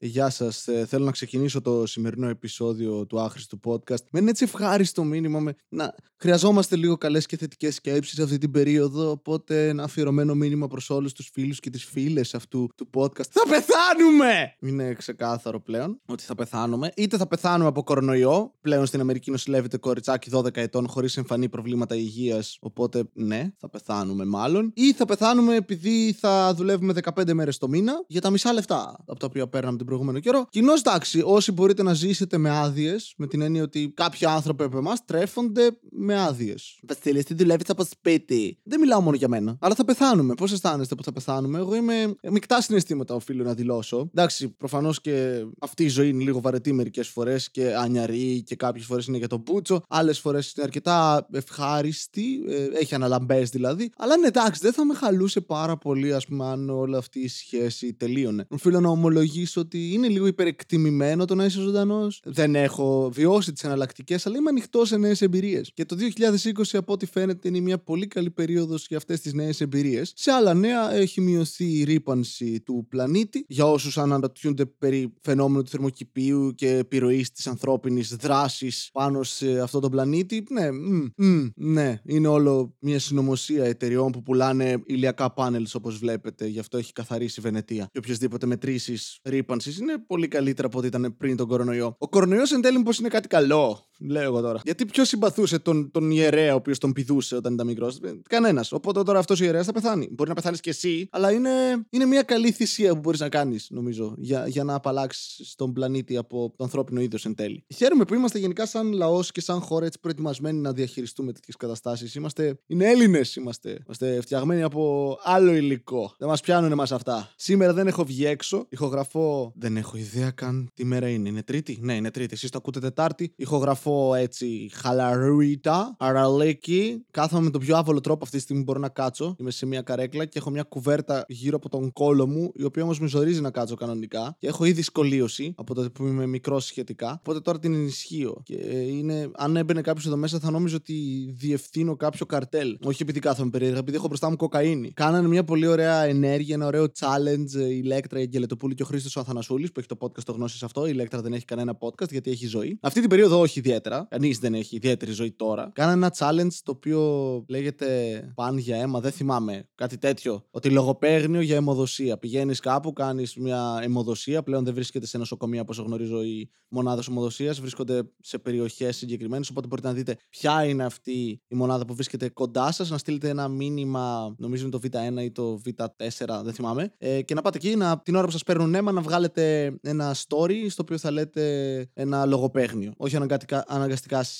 Γεια σας. θέλω να ξεκινήσω το σημερινό επεισόδιο του άχρηστου podcast με ένα έτσι ευχάριστο μήνυμα. Με... Να, χρειαζόμαστε λίγο καλές και θετικές σκέψεις αυτή την περίοδο. Οπότε ένα αφιερωμένο μήνυμα προς όλους τους φίλους και τις φίλες αυτού του podcast. Θα πεθάνουμε! Είναι ξεκάθαρο πλέον ότι θα πεθάνουμε. Είτε θα πεθάνουμε από κορονοϊό. Πλέον στην Αμερική νοσηλεύεται κοριτσάκι 12 ετών χωρίς εμφανή προβλήματα υγείας. Οπότε ναι, θα πεθάνουμε μάλλον. Ή θα πεθάνουμε επειδή θα δουλεύουμε 15 μέρες το μήνα για τα μισά λεφτά από τα οποία παίρναμε την προηγούμενο καιρό. Κοινώ εντάξει, όσοι μπορείτε να ζήσετε με άδειες, με την έννοια ότι κάποιοι άνθρωποι από εμάς τρέφονται με άδειες. Βασίλη, τι δουλεύεις από σπίτι. Δεν μιλάω μόνο για μένα. Αλλά θα πεθάνουμε. Πώς αισθάνεστε που θα πεθάνουμε; Εγώ είμαι μεικτά συναισθήματα, οφείλω να δηλώσω. Εντάξει, προφανώς και αυτή η ζωή είναι λίγο βαρετή μερικές φορές και ανιαρή και κάποιες φορές είναι για τον μπούτσο. Άλλες φορές είναι αρκετά ευχάριστη. Ε, έχει αναλαμπές δηλαδή. Αλλά ναι, εντάξει, δεν θα με χαλούσε πάρα πολύ, ας πούμε, αν όλη αυτή η σχέση τελείωνε. Οφείλω να ομολογήσω ότι είναι λίγο υπερεκτιμημένο το να είσαι ζωντανός. Δεν έχω βιώσει τις εναλλακτικές, αλλά είμαι ανοιχτός σε νέες εμπειρίες. Και το 2020, από ό,τι φαίνεται, είναι μια πολύ καλή περίοδος για αυτές τις νέες εμπειρίες. Σε άλλα νέα, έχει μειωθεί η ρήπανση του πλανήτη. Για όσους αναρωτιούνται περί φαινόμενου του θερμοκηπίου και επιρροής της ανθρώπινης δράσης πάνω σε αυτό το πλανήτη, ναι, μ, μ, ναι, είναι όλο μια συνωμοσία εταιριών που πουλάνε ηλιακά πάνελς όπως βλέπετε. Γι' αυτό έχει καθαρίσει η Βενετία. Και οποιασδήποτε μετρήσεις ρήπανσης είναι πολύ καλύτερα από ό,τι ήταν πριν τον κορονοϊό. Ο κορονοϊός εν τέλει πω είναι κάτι καλό; Λέω εγώ τώρα. Γιατί ποιος συμπαθούσε τον, τον ιερέα ο οποίος τον πηδούσε όταν ήταν μικρός; Ε, Κανένας. Οπότε τώρα αυτός ο ιερέας θα πεθάνει. Μπορεί να πεθάνεις κι εσύ, αλλά είναι, είναι μια καλή θυσία που μπορείς να κάνεις, νομίζω, για, για να απαλλάξεις τον πλανήτη από το ανθρώπινο είδος εν τέλει. Χαίρομαι που είμαστε γενικά σαν λαός και σαν χώρα έτσι προετοιμασμένοι να διαχειριστούμε τέτοιες καταστάσεις. Είμαστε. Είναι Έλληνες είμαστε. Είμαστε φτιαγμένοι από άλλο υλικό. Δεν μας πιάνουν εμάς αυτά. Σήμερα δεν έχω βγει έξω. Ηχογραφώ δεν έχω ιδέα καν τι μέρα είναι. Είναι Τρίτη; Ναι, είναι Τρίτη. Εσείς το ακούτε Τετάρτη. Ηχογραφώ έτσι χαλαρούιτα, αραλέκι. Κάθομαι με τον πιο άβολο τρόπο αυτή τη στιγμή μπορώ να κάτσω. Είμαι σε μια καρέκλα και έχω μια κουβέρτα γύρω από τον κόλο μου, η οποία όμως με ζορίζει να κάτσω κανονικά. Και έχω ήδη σκολίωση από τότε που είμαι μικρός σχετικά. Οπότε τώρα την ενισχύω. Και είναι, αν έμπαινε κάποιος εδώ μέσα, θα νόμιζε ότι διευθύνω κάποιο καρτέλ. Όχι επειδή κάθομαι περίεργα, επειδή έχω μπροστά μου κοκαίνη. Κάνανε μια πολύ ωραία ενέργεια, ένα ωραίο challenge η Ηλέκτρα, η Αγγελετοπούλη και ο Χρήστος ο που έχει το podcast το γνώσεις αυτό. Η Ηλέκτρα δεν έχει κανένα podcast γιατί έχει ζωή. Αυτή την περίοδο όχι ιδιαίτερα. Κανείς δεν έχει ιδιαίτερη ζωή τώρα. Κάνα ένα challenge το οποίο λέγεται παν για αίμα, δεν θυμάμαι. Κάτι τέτοιο. Ότι λογοπαίγνιο για αιμοδοσία. Πηγαίνεις κάπου, κάνεις μια αιμοδοσία. Πλέον δεν βρίσκεται σε νοσοκομεία, όπως γνωρίζω, οι μονάδες αιμοδοσίας. Βρίσκονται σε περιοχές συγκεκριμένες. Οπότε μπορείτε να δείτε ποια είναι αυτή η μονάδα που βρίσκεται κοντά σας. Να στείλετε ένα μήνυμα, νομίζω είναι το Β1 ή το Β4, δεν θυμάμαι. Ε, και να πάτε εκεί να, την ώρα που σας παίρνουν αίμα να βγάλετε ένα story στο οποίο θα λέτε ένα λογοπαίγνιο. Όχι αναγκαστικά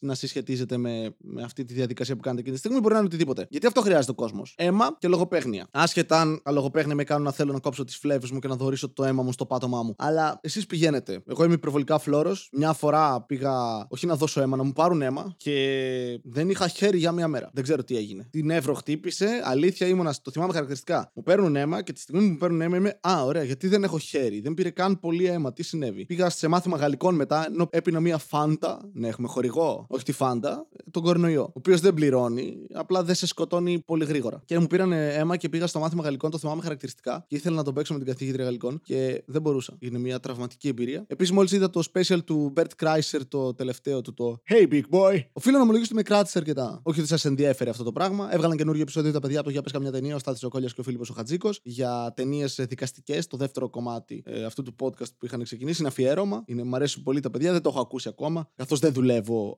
να συσχετίζεται με, με αυτή τη διαδικασία που κάνετε εκείνη τη στιγμή. Μπορεί να είναι οτιδήποτε. Γιατί αυτό χρειάζεται ο κόσμος. Αίμα και λογοπαίγνια. Άσχετα αν τα λογοπαίγνια με κάνουν να θέλω να κόψω τις φλέβες μου και να δωρήσω το αίμα μου στο πάτωμά μου. Αλλά εσείς πηγαίνετε. Εγώ είμαι υπερβολικά φλόρο. Μια φορά πήγα, όχι να δώσω αίμα, να μου πάρουν αίμα και δεν είχα χέρι για μία μέρα. Δεν ξέρω τι έγινε. Την εύρο χτύπησε. Αλήθεια ήμουνα, το θυμάμαι χαρακτηριστικά. Μου παίρνουν αίμα και τη στιγμή που μου παίρνουν αίμα είμαι Α, ωραία, γιατί δεν έχω χέρι. Δεν πήρε καν πολύ αίμα. Τι συνέβη. Πήγα σε μάθημα γαλλικών μετά, ενώ έπεινα μία φάντα. Ναι, έχουμε χορηγό. Όχι τη φάντα, τον κορονοϊό. Ο οποίος δεν πληρώνει, απλά δεν σε σκοτώνει πολύ γρήγορα. Και μου πήραν αίμα και πήγα στο μάθημα γαλλικών, το θυμάμαι χαρακτηριστικά. Και ήθελα να τον παίξω με την καθηγήτρια γαλλικών και δεν μπορούσα. Είναι μια τραυματική εμπειρία. Επίσης, μόλις είδα το special του Bert Kreiser, το τελευταίο του, το Hey Big Boy. Οφείλω να ομολογήσω ότι με κράτησε αρκετά. Όχι ότι σας ενδιέφερε αυτό το πράγμα. Έβγαλαν καινούργιο επεισόδιο τα παιδιά από το Για Πες Καμιά ταινία, ο Στάθης Οκόλιας και ο Φίλιππος ο Χατζίκο για ταινίες δικαστικές, το δεύτερο κομμάτι ε, αυτού του podcast που είχαν ξεκινήσει. Είναι αφιέρωμα. Είναι, μ' αρέσουν πολύ τα παιδιά, δεν το έχω ακούσει ακόμα. Καθώς δεν δουλεύω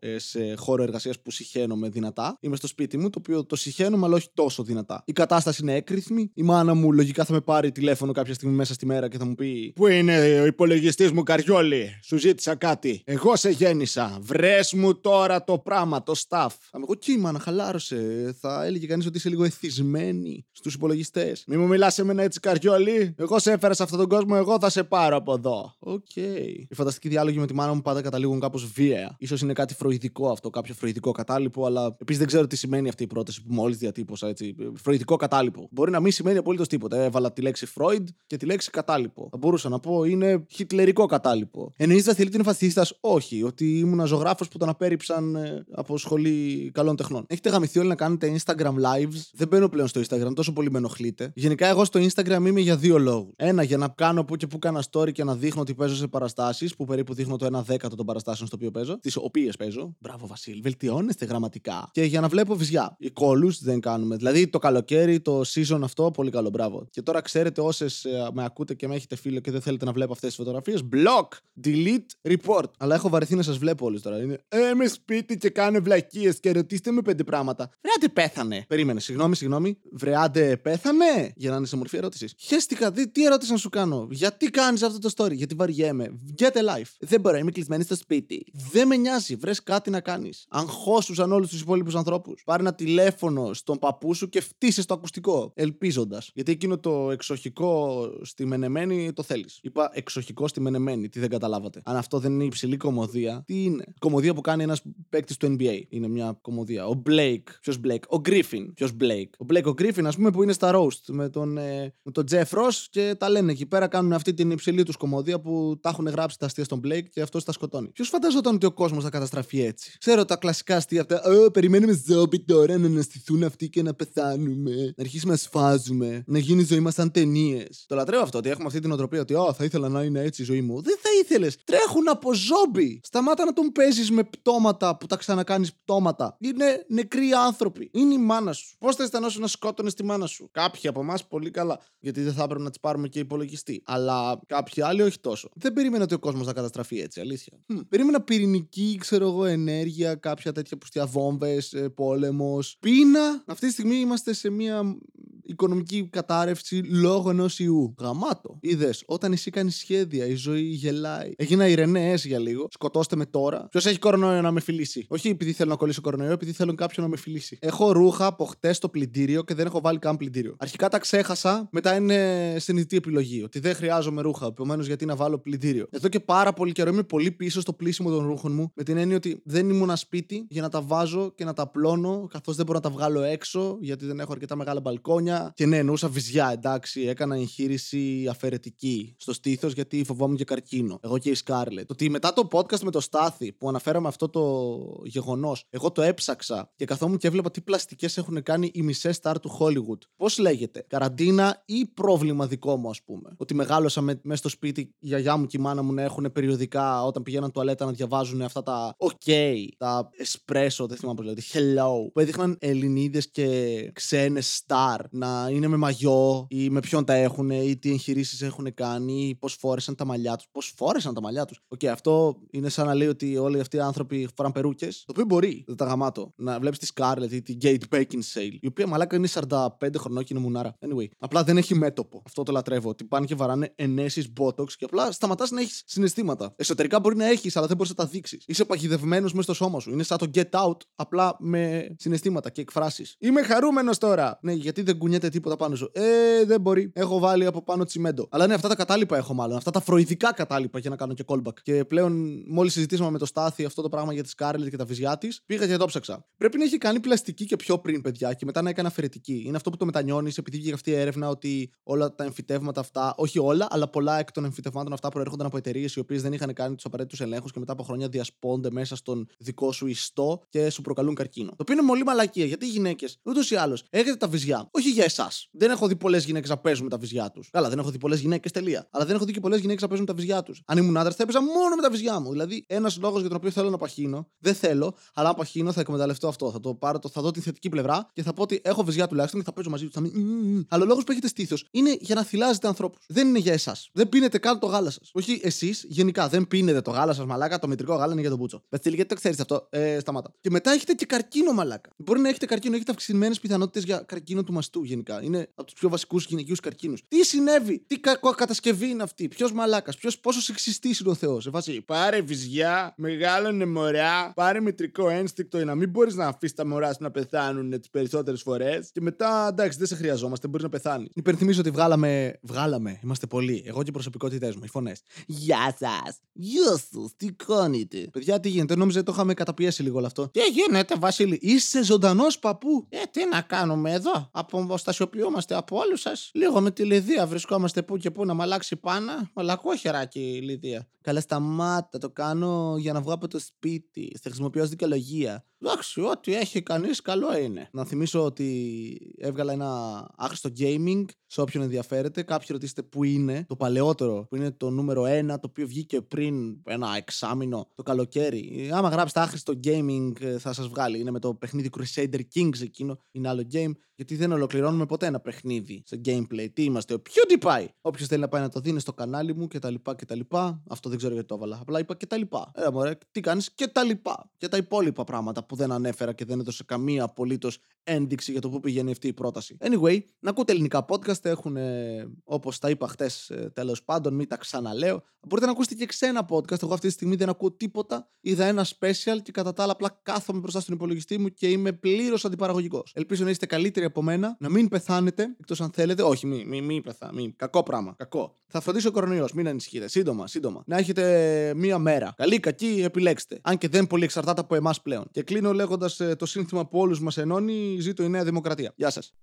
ε, σε χώρο εργασίας που συχαίνομαι δυνατά. Είμαι στο σπίτι μου, το οποίο το συχαίνομαι, αλλά όχι τόσο δυνατά. Η κατάσταση είναι έκρηθμη. Η μάνα μου λογικά θα με πάρει τηλέφωνο κάποια στιγμή μέσα στη μέρα και θα μου πει: Πού είναι ο υπολογιστής μου, Καριόλη, σου ζήτησα κάτι. Εγώ σε γέννησα. Βρες μου τώρα το πράγμα, το staff. Θα με εγώ μάνα, χαλάρωσε. Θα έλεγε κανείς ότι είσαι λίγο εθισμένη στους υπολογιστές. Μη μου μιλάς σε μένα έτσι, Καριόλη. Εγώ σε έφερα σε αυτόν τον κόσμο, εγώ θα σε πάρω από εδώ. OK. Okay. Οι φανταστικοί διάλογοι με τη μάνα μου πάντα καταλήγουν κάπως βία. so ίσως είναι κάτι φροηδικό αυτό, κάποιο φροηδικό κατάλοιπο, αλλά επίσης δεν ξέρω τι σημαίνει αυτή η πρόταση που μόλις διατύπωσα έτσι. Φροηδικό κατάλοιπο. Μπορεί να μην σημαίνει απολύτως τίποτα. Έβαλα τη λέξη Freud και τη λέξη κατάλοιπο. Θα μπορούσα να πω είναι χιτλερικό κατάλοιπο. Εννοείς ότι είναι φασίστας; Όχι. Ότι ήμουν ζωγράφος που τον απέρριψαν ε, από σχολή καλών τεχνών. Έχετε γαμηθεί όλοι να κάνετε Instagram lives. Δεν μπαίνω πλέον στο Instagram, τόσο πολύ με ενοχλείτε. Γενικά, εγώ στο Instagram είμαι για δύο λόγους. Ένα, για να κάνω που και που κάνα story και να δείχνω ότι παίζω σε παραστάσεις, που περίπου δείχνω το 1 δέκατο των παραστάσεων στο οποίο παίζω, τις οποίε παίζω. Μπράβο, Βασίλη, βελτιώνεστε γραμματικά. Και για να βλέπω βυζιά. Οι κόλους δεν κάνουμε. Δηλαδή το καλοκαίρι, το season αυτό, πολύ καλό, μπράβο. Και τώρα ξέρετε, όσες με ακούτε και με έχετε φίλο και δεν θέλετε να βλέπω αυτές τις φωτογραφίες, block, delete, report. Αλλά έχω βαρεθεί να σας βλέπω όλες τώρα. Είναι, ε, με σπίτι και κάνω βλακίες και ρωτήστε με πέντε πράγματα. Βρεάτε πέθανε. Περίμενε, συγγνώμη, συγγνώμη. Βρεάτε πέθανε; Για να είναι σε μορφή ερώτησης. Χαίστηκα, δι, τι ερώτηση να σου κάνω; Γιατί κάνεις αυτό το story, Γιατί βαριέμαι. Get a life. Δεν μπορώ, είμαι κλεισμένη στο σπίτι. Δεν με νοιάζει, βρες κάτι να κάνεις. Αγχώσουσαν όλους τους υπόλοιπους ανθρώπους. Πάρε ένα τηλέφωνο στον παππού σου και φτύσες το ακουστικό. Ελπίζοντας. Γιατί εκείνο το εξοχικό στη μενεμένη το θέλεις. Είπα εξοχικό στη μενεμένη, τι δεν καταλάβατε. Αν αυτό δεν είναι υψηλή κομμωδία, τι είναι; Κομμωδία που κάνει ένας παίκτης του NBA. Είναι μια κομμωδία. Ο Blake. Ποιος Blake; Ο Griffin. Ποιος Blake; Ο Blake ο Griffin, ας πούμε, που είναι στα Roast με τον, ε, με τον Jeff Ross και τα λένε εκεί πέρα. Κάνουν αυτή την υψηλή τους κομμωδία που τα έχουν γράψει τα αστεία στον Blake και αυτό τα σκοτώνει. Ποιος φανταζόταν ότι ο κόσμος θα καταστραφεί έτσι. Ξέρω τα κλασικά αστεία αυτά. Ε, περιμένουμε ζόμπι τώρα να αναστηθούν αυτοί και να πεθάνουμε. Να αρχίσουμε να σφάζουμε. Να γίνει η ζωή μας σαν ταινίες. Το λατρεύω αυτό ότι έχουμε αυτή την οτροπία ότι θα ήθελα να είναι έτσι η ζωή μου. Δεν θα ήθελες. Τρέχουν από ζόμπι. Σταμάτα να τον παίζεις με πτώματα που τα ξανακάνεις πτώματα. Είναι νεκροί άνθρωποι. Είναι η μάνα σου. Πώς θα αισθανόσουν να σκότωνες τη μάνα σου; Κάποιοι από εμάς πολύ καλά. Γιατί δεν θα έπρεπε να τις πάρουμε και υπολογιστή. Αλλά κάποιοι άλλοι όχι τόσο. Δεν περίμενα ότι ο κόσμος θα καταστραφεί έτσι, αλήθεια. Hm. Περίμενα πυρηνική, ξέρω εγώ, ενέργεια, κάποια τέτοια πουστιά βόμβες, ε, πόλεμος. Πείνα. Αυτή τη στιγμή είμαστε σε μια οικονομική κατάρρευση λόγω ενός ιού. Γαμάτο. Είδες, όταν εσύ κάνεις σχέδια, η ζωή γελάει. Έγινα ηρενέ για λίγο. Σκοτώστε με τώρα. Ποιος έχει κορονοϊό να με φιλήσει; Όχι επειδή θέλω να κολλήσω κορονοϊό, επειδή θέλω κάποιον να με φιλήσει. Έχω ρούχα από χτες στο πλυντήριο και δεν έχω βάλει καν πλυντήριο. Αρχικά τα ξέχασα, μετά είναι συνειδητή επιλογή. Ότι δεν χρειάζομαι ρούχα. Επομένως, γιατί να βάλω πλυντήριο. Εδώ και πάρα πολύ καιρό είμαι πολύ πίσω στο πλήσιμο των ρούχων μου. Με την έννοια ότι δεν ήμουν σπίτι για να τα βάζω και να τα πλώνω, καθώς δεν μπορώ να τα βγάλω έξω, γιατί δεν έχω αρκετά μεγάλα μπαλκόνια. Και ναι, εννοούσα βυζιά, εντάξει. Έκανα εγχείρηση αφαιρετική στο στήθος γιατί φοβόμουν και καρκίνο. Εγώ και η Σκάρλετ. Ότι μετά το podcast με το Στάθη που αναφέραμε αυτό το γεγονός, εγώ το έψαξα και καθόμουν και έβλεπα τι πλαστικές έχουν κάνει οι μισές στάρ του Hollywood. Πώς λέγεται, καραντίνα ή πρόβλημα δικό μου, ας πούμε; Ότι μεγάλωσα με, μέσα στο σπίτι η γιαγιά μου και η μάνα μου να έχουν περιοδικά όταν πηγαίναν τουαλέτα να διαβάζουν αυτά τα OK, τα espresso, δεν θυμάμαι πώς λέγεται, hello, που έδειχναν Ελληνίδες και ξένες στάρ να είναι με μαγιό ή με ποιον τα έχουν ή τι εγχειρήσεις έχουν κάνει ή πώς φόρεσαν τα μαλλιά τους. Πώς φόρεσαν τα μαλλιά τους. OK, okay, αυτό είναι σαν να λέει ότι όλοι αυτοί οι άνθρωποι φοράνε περούκες. Το οποίο μπορεί, δεν τα γαμάτω. Να βλέπεις τη Scarlett ή τη Kate Beckinsale, η οποία μαλάκα είναι 45 χρονών και είναι μουνάρα. Anyway, απλά δεν έχει μέτωπο. Αυτό το λατρεύω. Ότι πάνε και βαράνε ενέσεις botox και απλά σταματάς να έχεις συναισθήματα. Εσωτερικά μπορεί να έχεις, αλλά δεν μπορείς να τα δείξεις. Είσαι παγιδευμένος μέσα στο σώμα σου. Είναι σαν το get out, απλά με συναισθήματα και εκφράσεις. Είμαι χαρούμενος τώρα. Ναι, γιατί δεν κουνιέται τίποτα πάνω σου. Ε, δεν μπορεί. Έχω βάλει από πάνω τσιμέντο. Αλλά ναι, αυτά τα κατάλοιπα έχω μάλλον. Αυτά τα φροηδικά κατάλοιπα για να κάνω και callback. Και πλέον, μόλις συζητήσαμε με το Στάθη αυτό το πράγμα για τη Scarlett και τα βυζιά της, πήγα και το ψάξα. Πρέπει να έχει κάνει πλαστική και πιο πριν, παιδιά, και μετά να έκανε αφαιρετική. Είναι αυτό που το μετανιώνεις, επειδή βγήκε αυτή η έρευνα ότι όλα τα εμφυτεύματα αυτά, όχι όλα, αλλά πολλά εκ των εμφυτευμάτων αυτά προέρχονταν από εταιρείες οι οποίες δεν είχαν κάνει τους απαραίτητους ελέγχους και μετά από χρόνια διασπώνται μέσα στον δικό σου ιστό και σου προκαλούν καρκίνο. Το οποίο είναι πολύ μαλακία, γιατί οι γυναίκες ούτως ή άλλως έχετε τα βυζιά. Όχι για εσάς. Δεν έχω δει πολλές γυναίκες να παίζουν με τα βυζιά τους. Καλά, δεν έχω δει πολλές γυναίκες τελεία. Αλλά δεν έχω δει και πολλές γυναίκες να παίζουν με τα βυζιά τους. Αν ήμουν άντρας, θα έπαιζα μόνο με τα βυζιά μου. Δηλαδή, ένας λόγος για τον οποίο θέλω να παχύνω, δεν θέλω, αλλά αν παχύνω θα εκμεταλλευτώ αυτό. Θα το πάρω, το, θα δω την θετική πλευρά και θα πω ότι έχω βυζιά τουλάχιστον και θα παίζω μαζί τους. Θα μην... Αλλά ο λόγος που έχετε στήθος είναι για να θυλάζετε ανθρώπους. Δεν είναι για εσάς. Δεν πίνετε καν το γάλα σας. Όχι εσείς, γενικά δεν πίνετε το γάλα σας, μαλάκα. Το μητρικό γάλα είναι για τον μπούτσο. Πεστήλ, γιατί το ξέρεις αυτό; Ε, σταμάτα. Και μετά έχετε και καρκίνο, μαλάκα. Μπορεί να έχετε καρκίνο, έχετε αυξημένες πιθανότητες για καρκίνο του μαστού. Γενικά. Είναι από τους πιο βασικούς γυναικείους καρκίνους. Τι συνέβη, τι κακό κατασκευή είναι αυτή, ποιος μαλάκας, ποιος πόσο σεξιστής είναι ο Θεός. Σε φάση πάρε βυζιά, μεγάλωνε μωρά, πάρε μητρικό ένστικτο για να μην μπορείς να αφήσεις τα μωρά σου να πεθάνουν τις περισσότερες φορές. Και μετά εντάξει, δεν σε χρειαζόμαστε, μπορείς να πεθάνεις. Υπενθυμίζω ότι βγάλαμε. Βγάλαμε, είμαστε πολλοί. Εγώ και οι προσωπικότητές μου, οι φωνές. Γεια σας! Γεια σας, τι κάνετε; Παιδιά, τι γίνεται, νόμιζα το είχαμε καταπιέσει λίγο όλο αυτό. Τι γίνεται, Βασίλη, είσαι ζωντανός παππού; Ε, τι να κάνουμε εδώ. Αποστασιοποιούμαστε από όλους σας. Λίγο με τη Λιδία βρισκόμαστε που και που να μ' αλλάξει πάνα. Μαλακό χεράκι η Λιδία. Καλά, σταμάτα. Το κάνω για να βγω από το σπίτι. Σε χρησιμοποιώ ως δικαιολογία. Εντάξει, ό,τι έχει κανείς, καλό είναι. Να θυμίσω ότι έβγαλα ένα άχρηστο gaming σε όποιον ενδιαφέρεται. Κάποιοι ρωτήσετε πού είναι. Το παλαιότερο, που είναι το νούμερο 1, το οποίο βγήκε πριν ένα εξάμεινο το καλοκαίρι. Άμα γράψετε άχρηστο gaming, ε, θα σας βγάλει. Είναι με το παιχνίδι Crusader Kings εκείνο. Είναι άλλο game. Γιατί δεν ολοκληρώνουμε ποτέ ένα παιχνίδι σε gameplay. Τι είμαστε, ο PewDiePie. Όποιος θέλει να πάει να το δει είναι στο κανάλι μου κτλ. κτλ. Αυτό δεν ξέρω γιατί το έβαλα. Απλά είπα κτλ. Ε, μωρέ, τι κάνεις; Κτλ. Και τα υπόλοιπα πράγματα που δεν ανέφερα και δεν έδωσε καμία απολύτως ένδειξη για το πού πηγαίνει αυτή η πρόταση. Anyway, να ακούτε ελληνικά podcast. Έχουν, όπως τα είπα χτες, τέλος πάντων, μην τα ξαναλέω. Μπορείτε να ακούσετε και ξένα podcast. Εγώ αυτή τη στιγμή δεν ακούω τίποτα. Είδα ένα special και κατά τα άλλα απλά κάθομαι μπροστά στον υπολογιστή μου και είμαι πλήρως αντιπαραγωγικός. Ελπίζω να είστε καλύτεροι από μένα, να μην πεθάνετε, εκτός αν θέλετε. Όχι, μην μη, μη πεθά, μη. Κακό πράγμα. Κακό. Θα φροντίσει ο κορονοϊός, μην ανησυχείτε. Σύντομα, σύντομα. Να έχετε μία μέρα. Καλή, κακή, επιλέξτε. Αν και δεν πολύ εξαρτάται από εμάς πλέον. Και κλείνω λέγοντας ε, το σύνθημα που όλους μας ενώνει: Ζήτω η Νέα Δημοκρατία. Γεια σας.